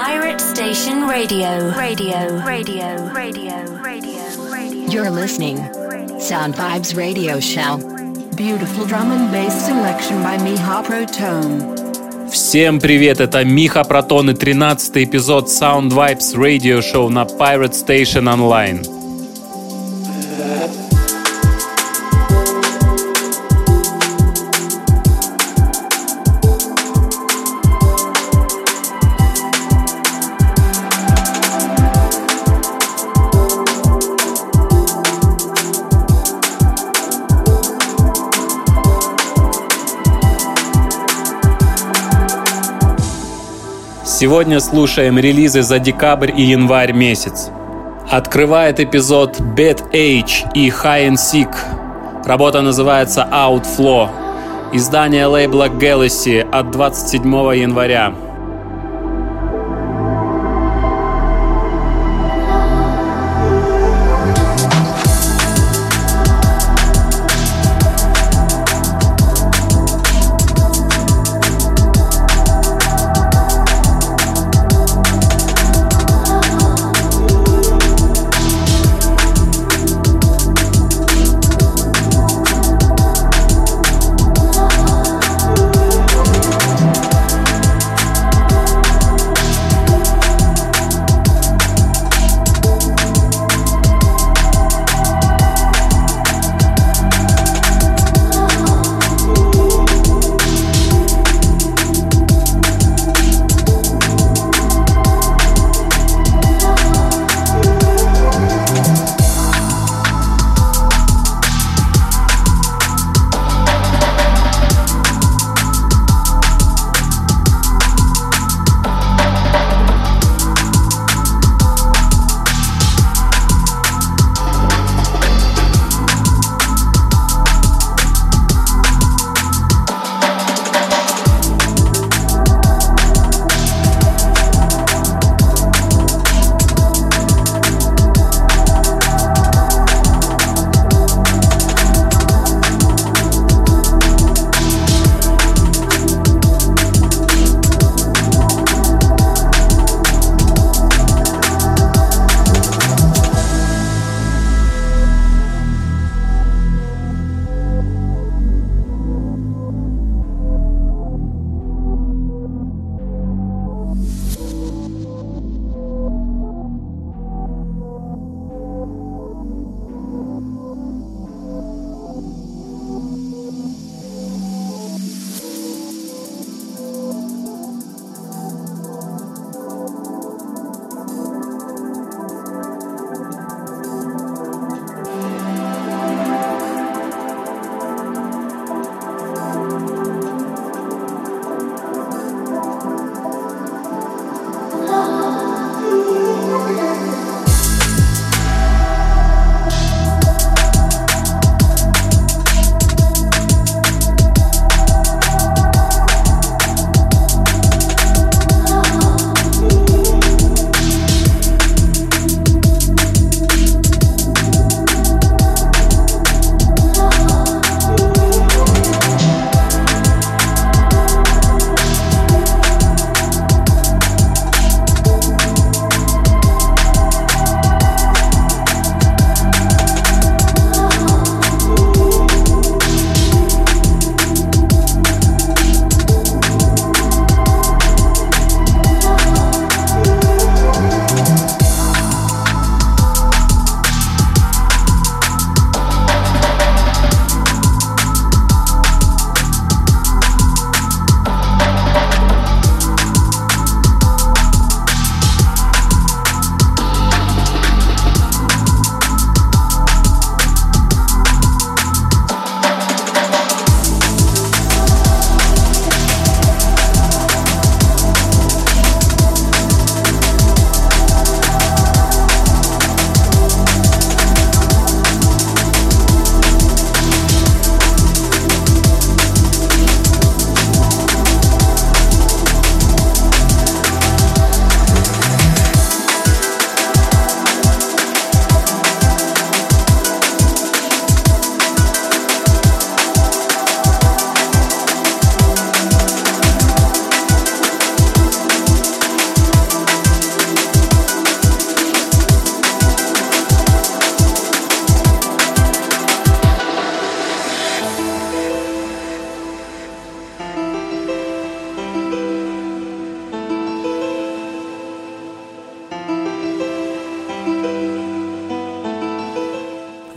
Pirate Station Radio. Radio. Radio. Radio. Radio. Radio. You're listening. Sound Vibes Radio Show. Beautiful drum and bass selection by Miha Protone. Всем привет, это Миха Протон и 13 эпизод Sound Vibes Radio Show на Pirate Station Online. Сегодня слушаем релизы за декабрь и январь месяц. Открывает эпизод Bad Age и High and Sick. Работа называется Outflow. Издание лейбла Galaxy от 27 января.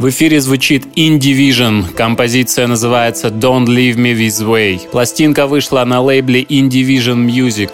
В эфире звучит Indivision. Композиция называется Don't Leave Me This Way. Пластинка вышла на лейбле Indivision Music.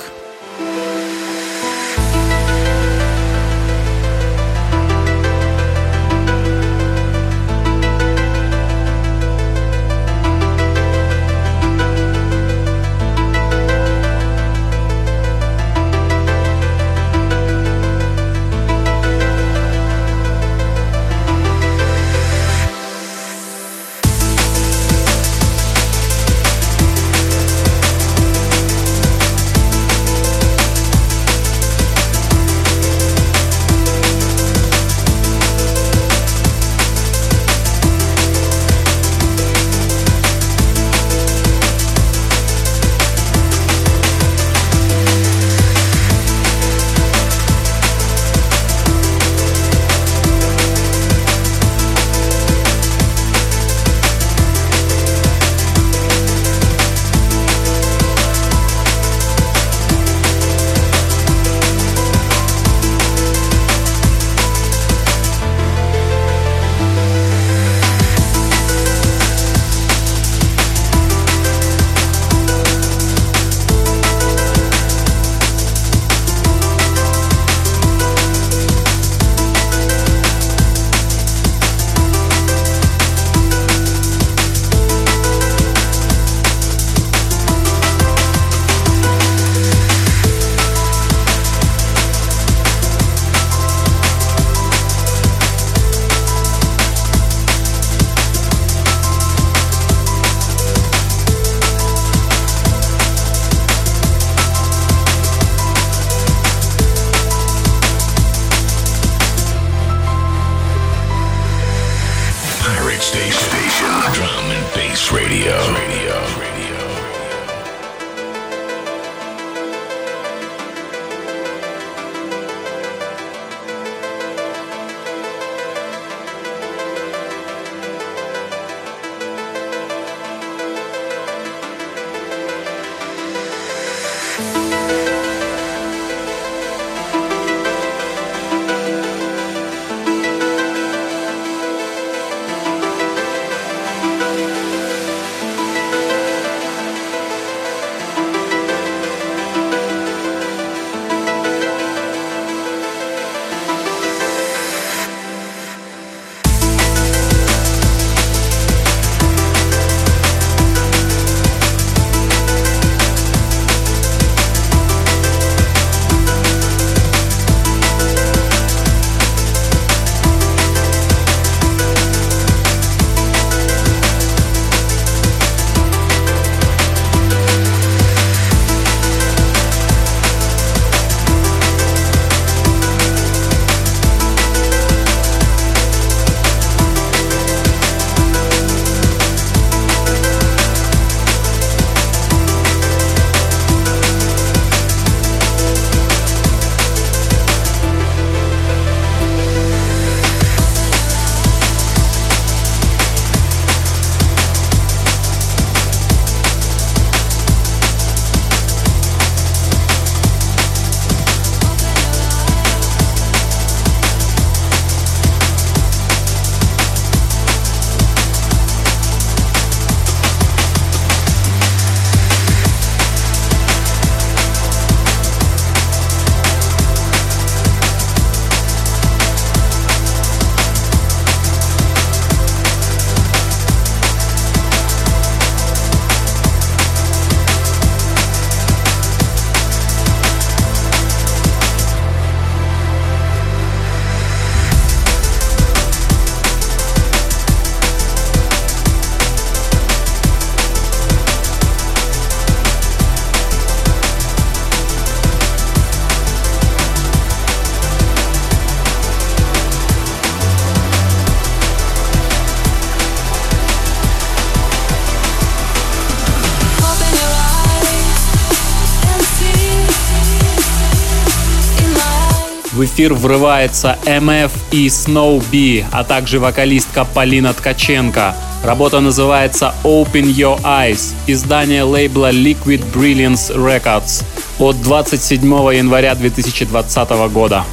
Эфир врывается MF и Snow B, а также вокалистка Полина Ткаченко. Работа называется Open Your Eyes, издание лейбла Liquid Brilliance Records от 27 января 2020 года.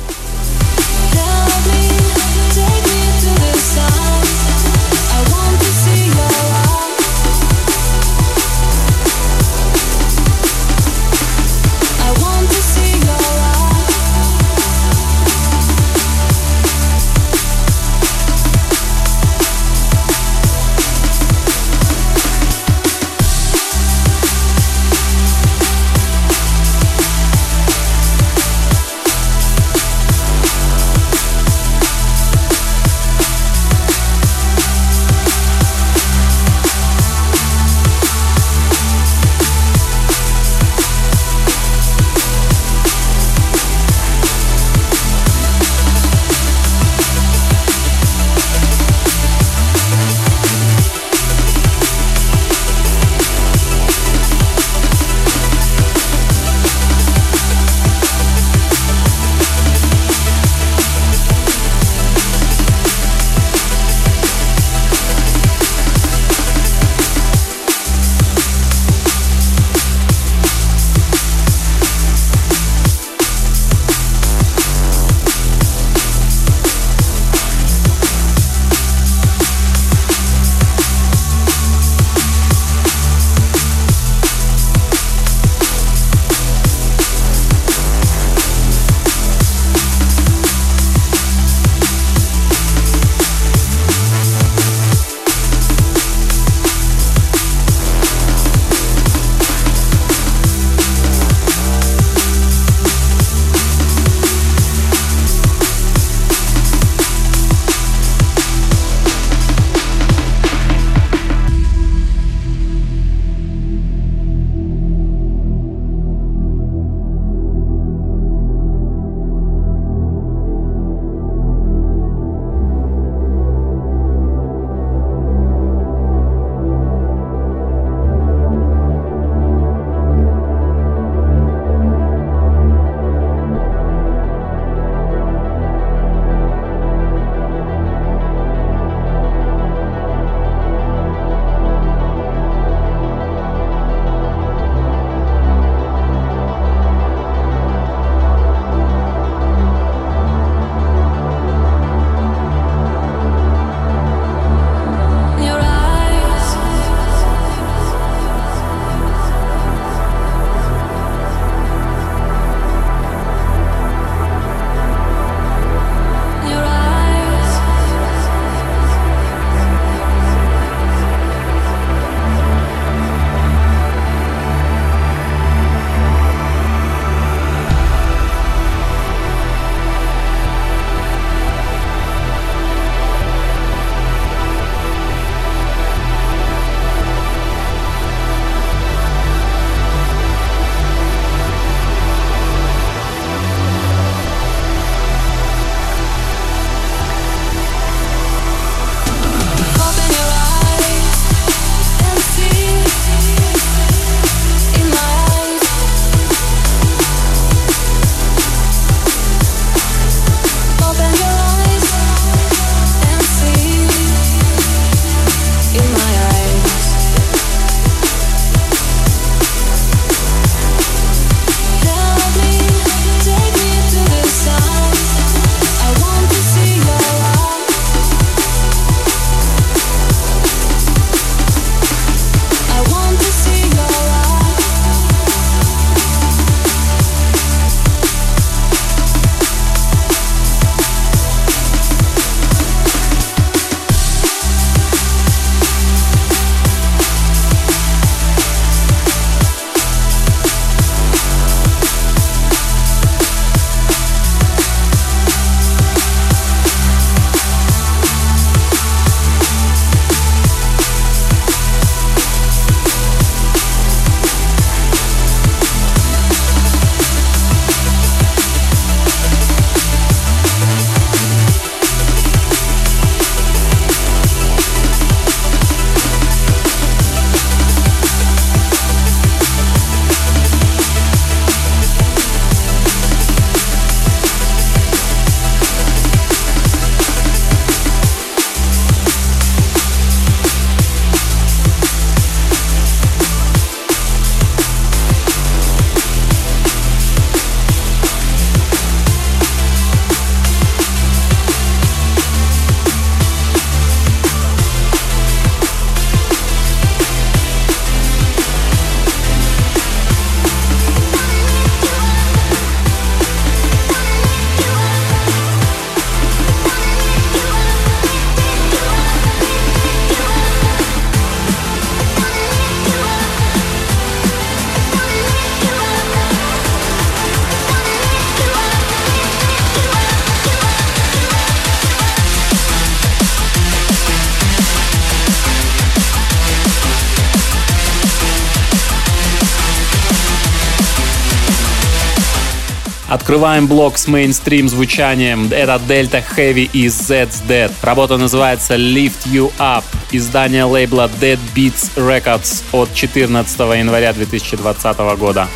Открываем блок с мейнстрим звучанием. Это Delta Heavy и Z's Dead. Работа называется Lift You Up. Издание лейбла Dead Beats Records от 14 января 2020 года.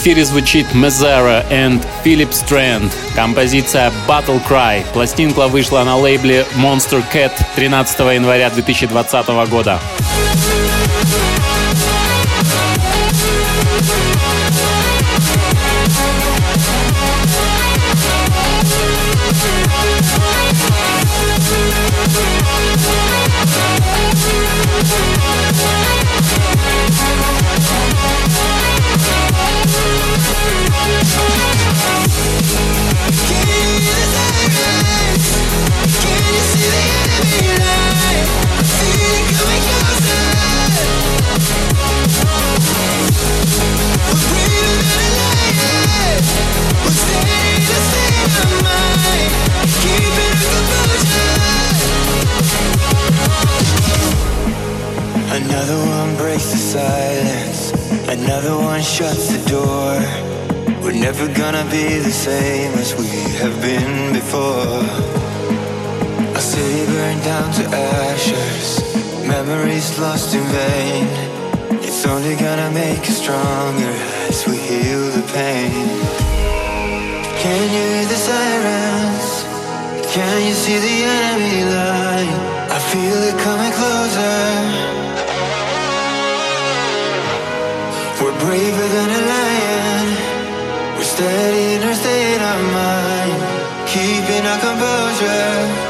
Эфире звучит Mezara and Philip Strand. Композиция Battle Cry. Пластинка вышла на лейбле Monster Cat 13 января 2020 года. breaks the silence. Another one shuts the door. We're never gonna be the same as we have been before. A city burned down to ashes. Memories lost in vain. It's only gonna make us stronger as we heal the pain. Can you hear the sirens? Can you see the enemy line? I feel it coming closer. braver than a lion. We're steady in our state of mind, keeping our composure.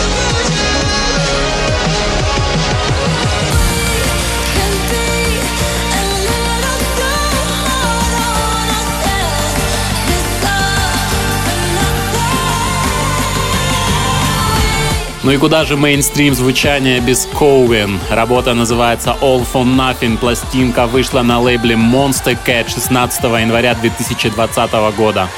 Ну и куда же мейнстрим звучания без Коуэн? Работа называется All for Nothing. Пластинка вышла на лейбле Monster Cat 16 января 2020 года.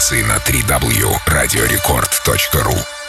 Информации на www.radiorecord.ru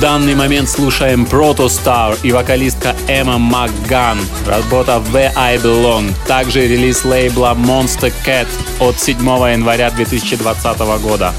данный момент слушаем Protostar и вокалистка Эмма МакГан. Работа Where I Belong. Также релиз лейбла Monster Cat от 7 января 2020 года.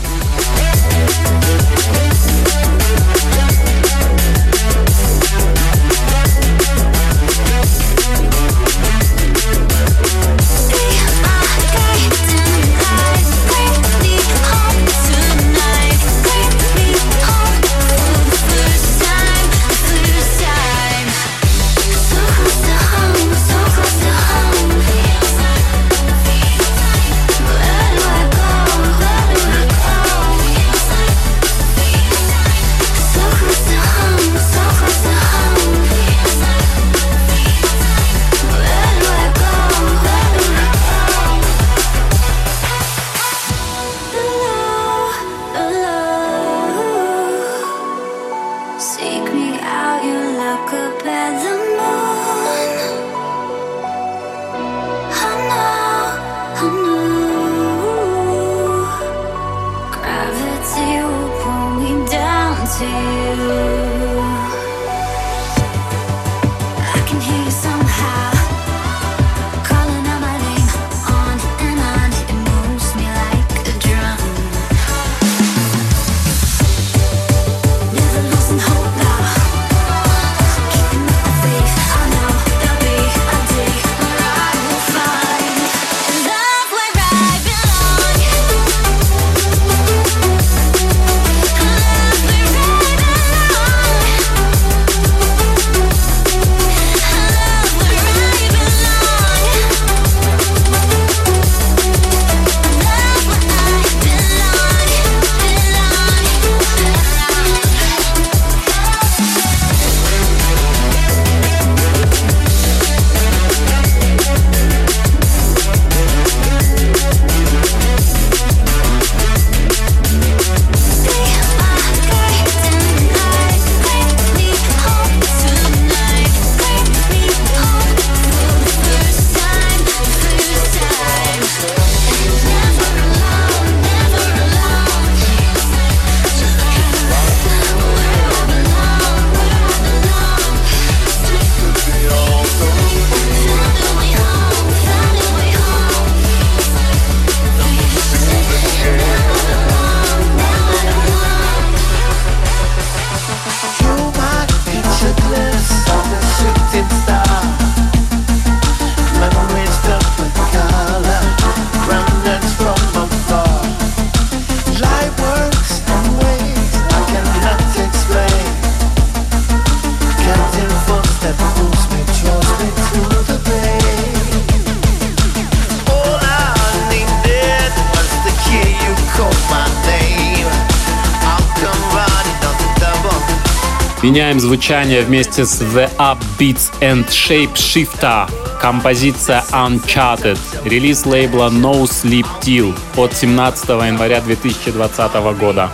меняем звучание вместе с The Upbeats and Shape Shifter. Композиция Uncharted. Релиз лейбла No Sleep Till от 17 января 2020 года.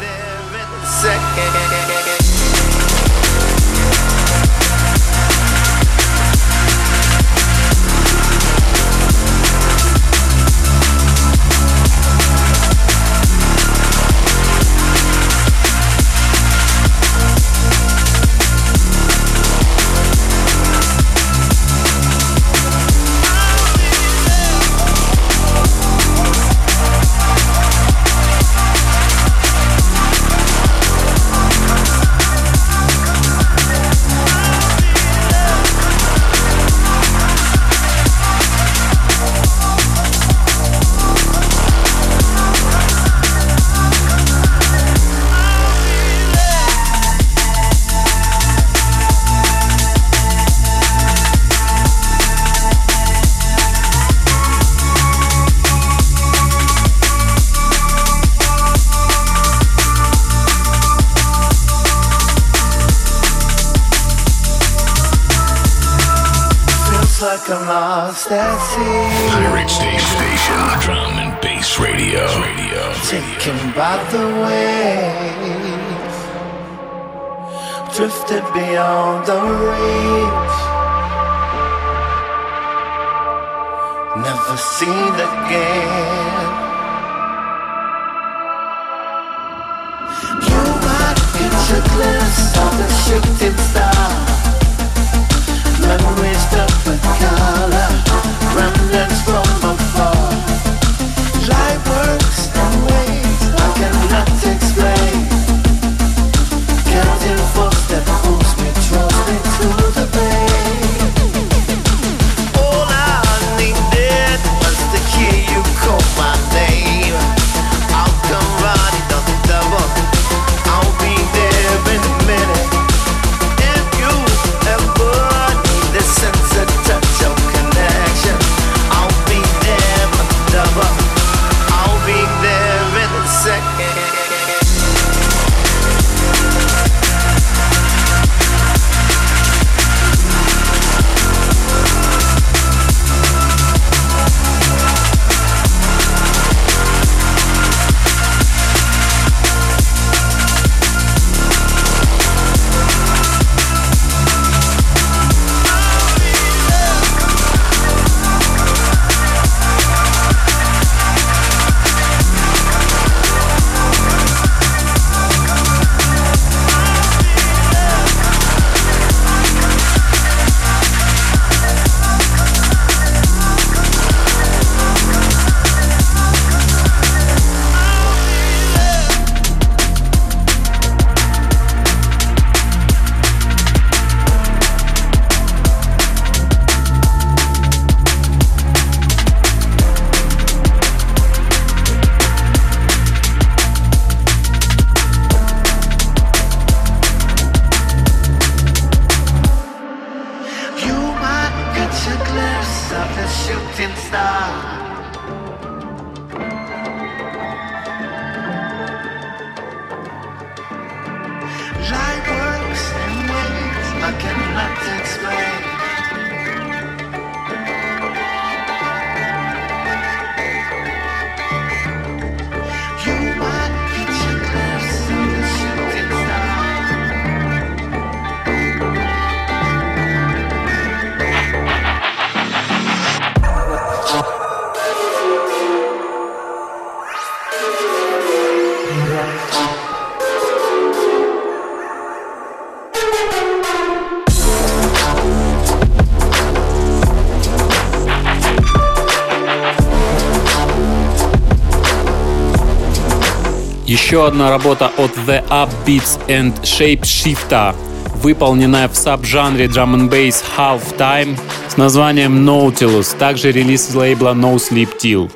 еще одна работа от The Upbeats and Shape Shifter, выполненная в саб-жанре drum and bass Half Time с названием Nautilus, также релиз из лейбла No Sleep Till.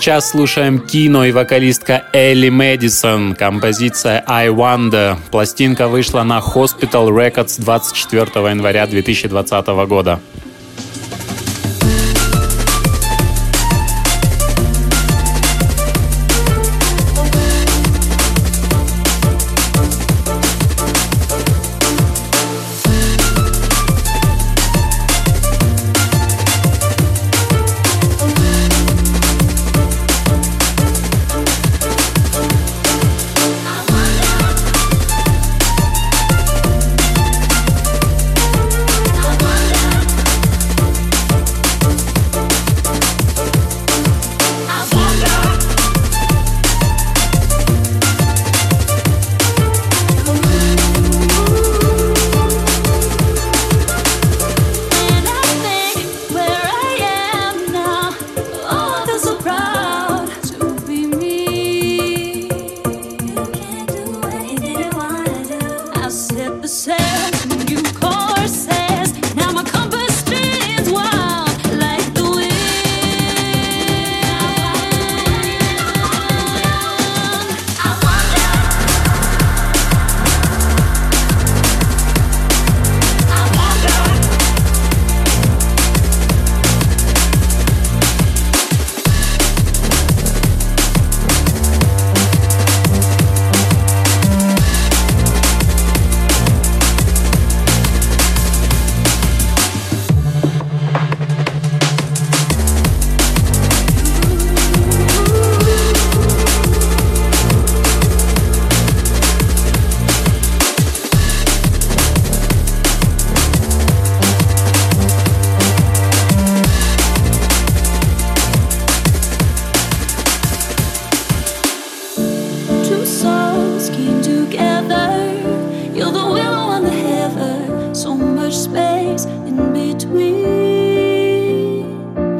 Сейчас слушаем кино и вокалистка Элли Мэдисон, композиция I Wonder. Пластинка вышла на Hospital Records 24 января 2020 года.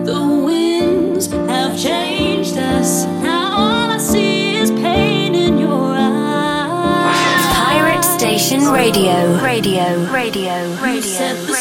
The winds have changed us. Now all I see is pain in your eyes. Pirate Station radio, radio, radio. radio.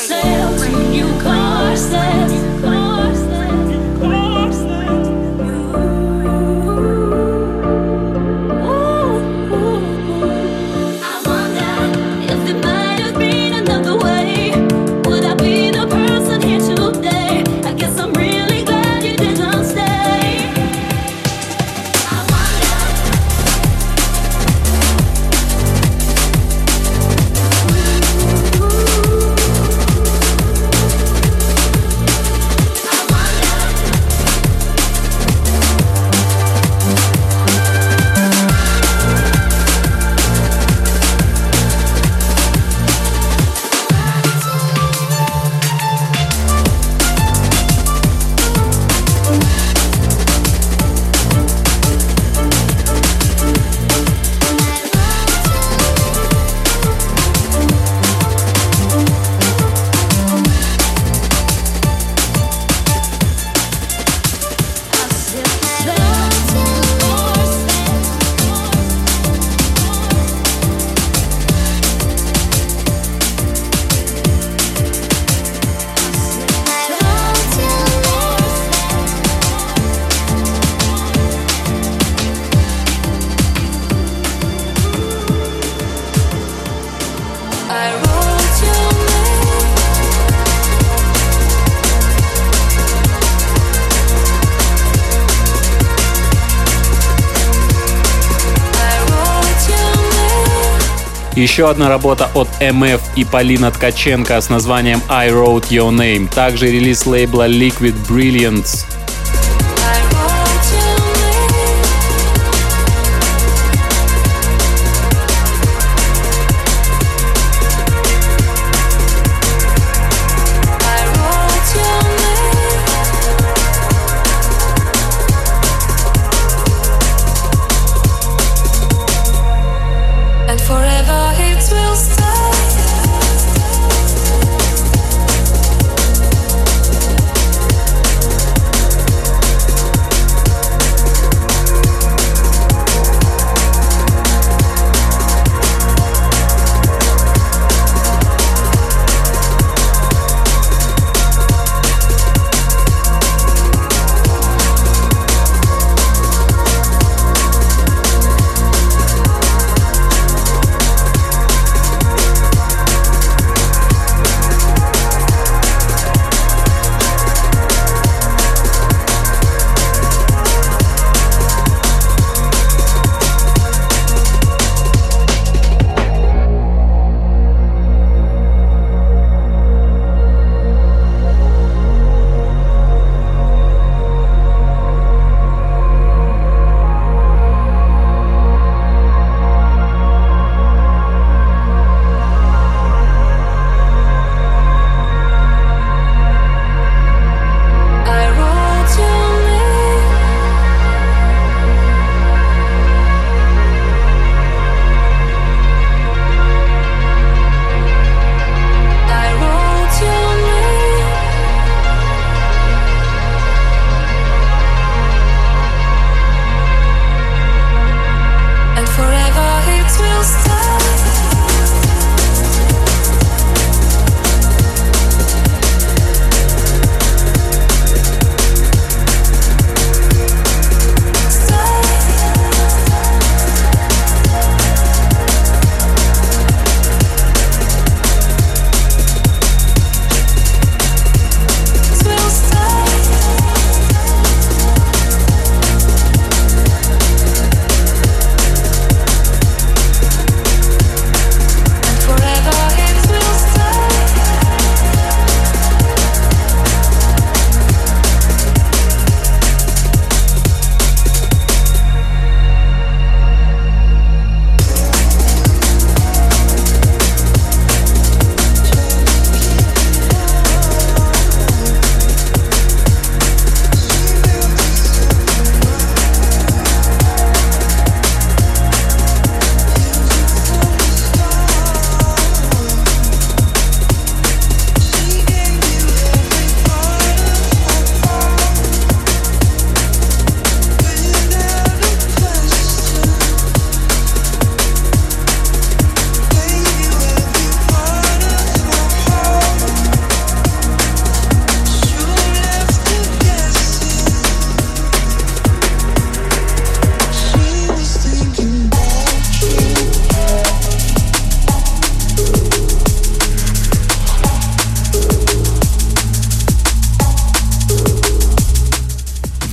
Еще одна работа от MF и Полина Ткаченко с названием I Wrote Your Name. Также релиз лейбла Liquid Brilliance.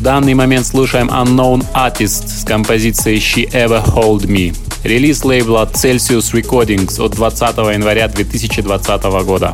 Данный момент слушаем Unknown Artist с композицией She Ever Hold Me. Релиз лейбла Celsius Recordings от 20 января 2020 года.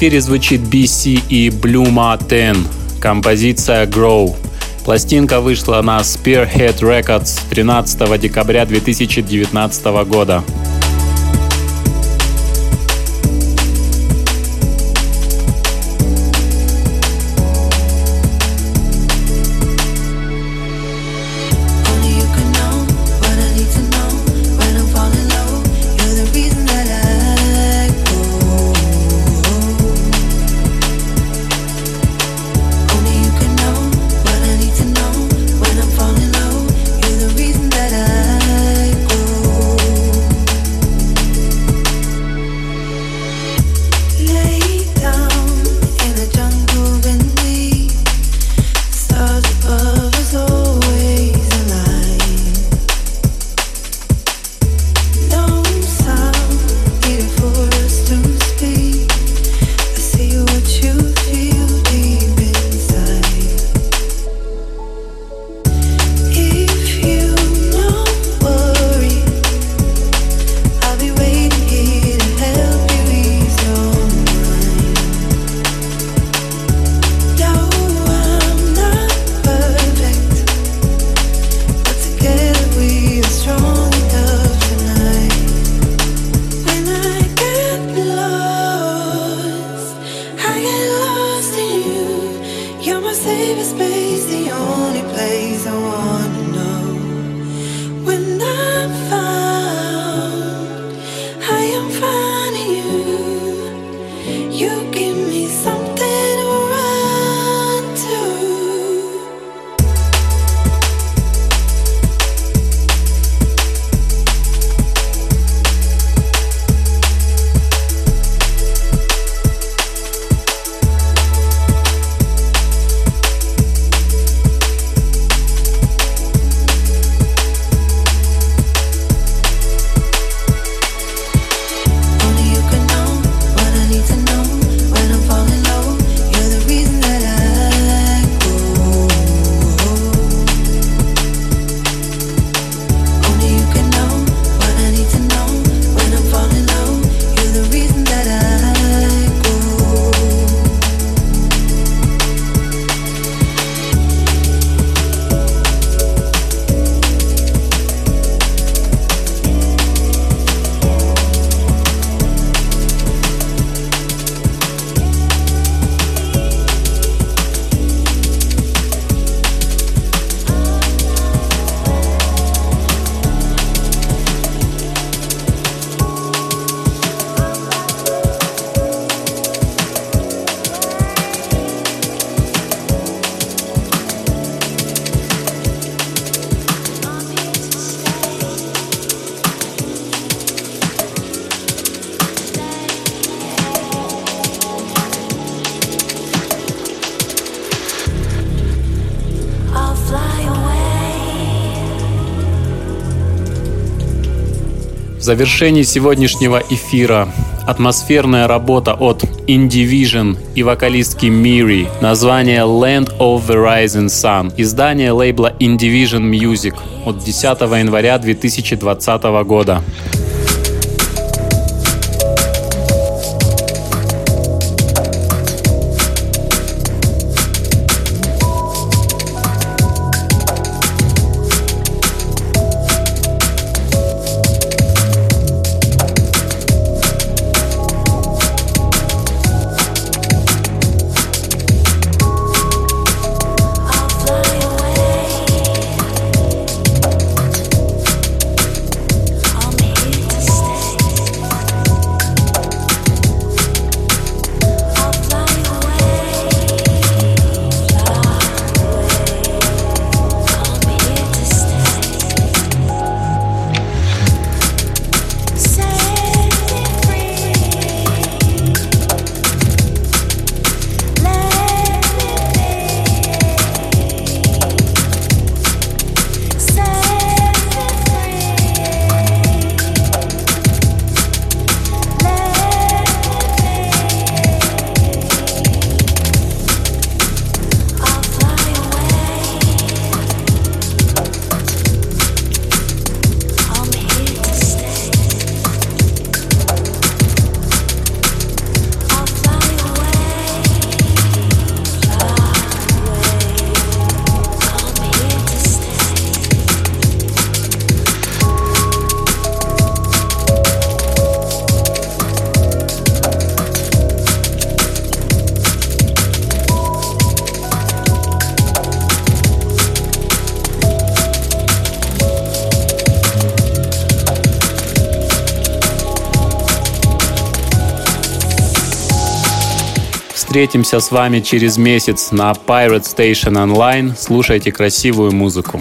Эфире звучит BC и Blue Martin, композиция Grow. Пластинка вышла на Spearhead Records 13 декабря 2019 года. Завершении сегодняшнего эфира атмосферная работа от Indivision и вокалистки Мири. Название Land of the Rising Sun. Издание лейбла Indivision Music от 10 января 2020 года. Встретимся с вами через месяц на Pirate Station Online. Слушайте красивую музыку.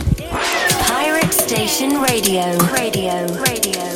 Pirate Station Radio. Radio. Radio.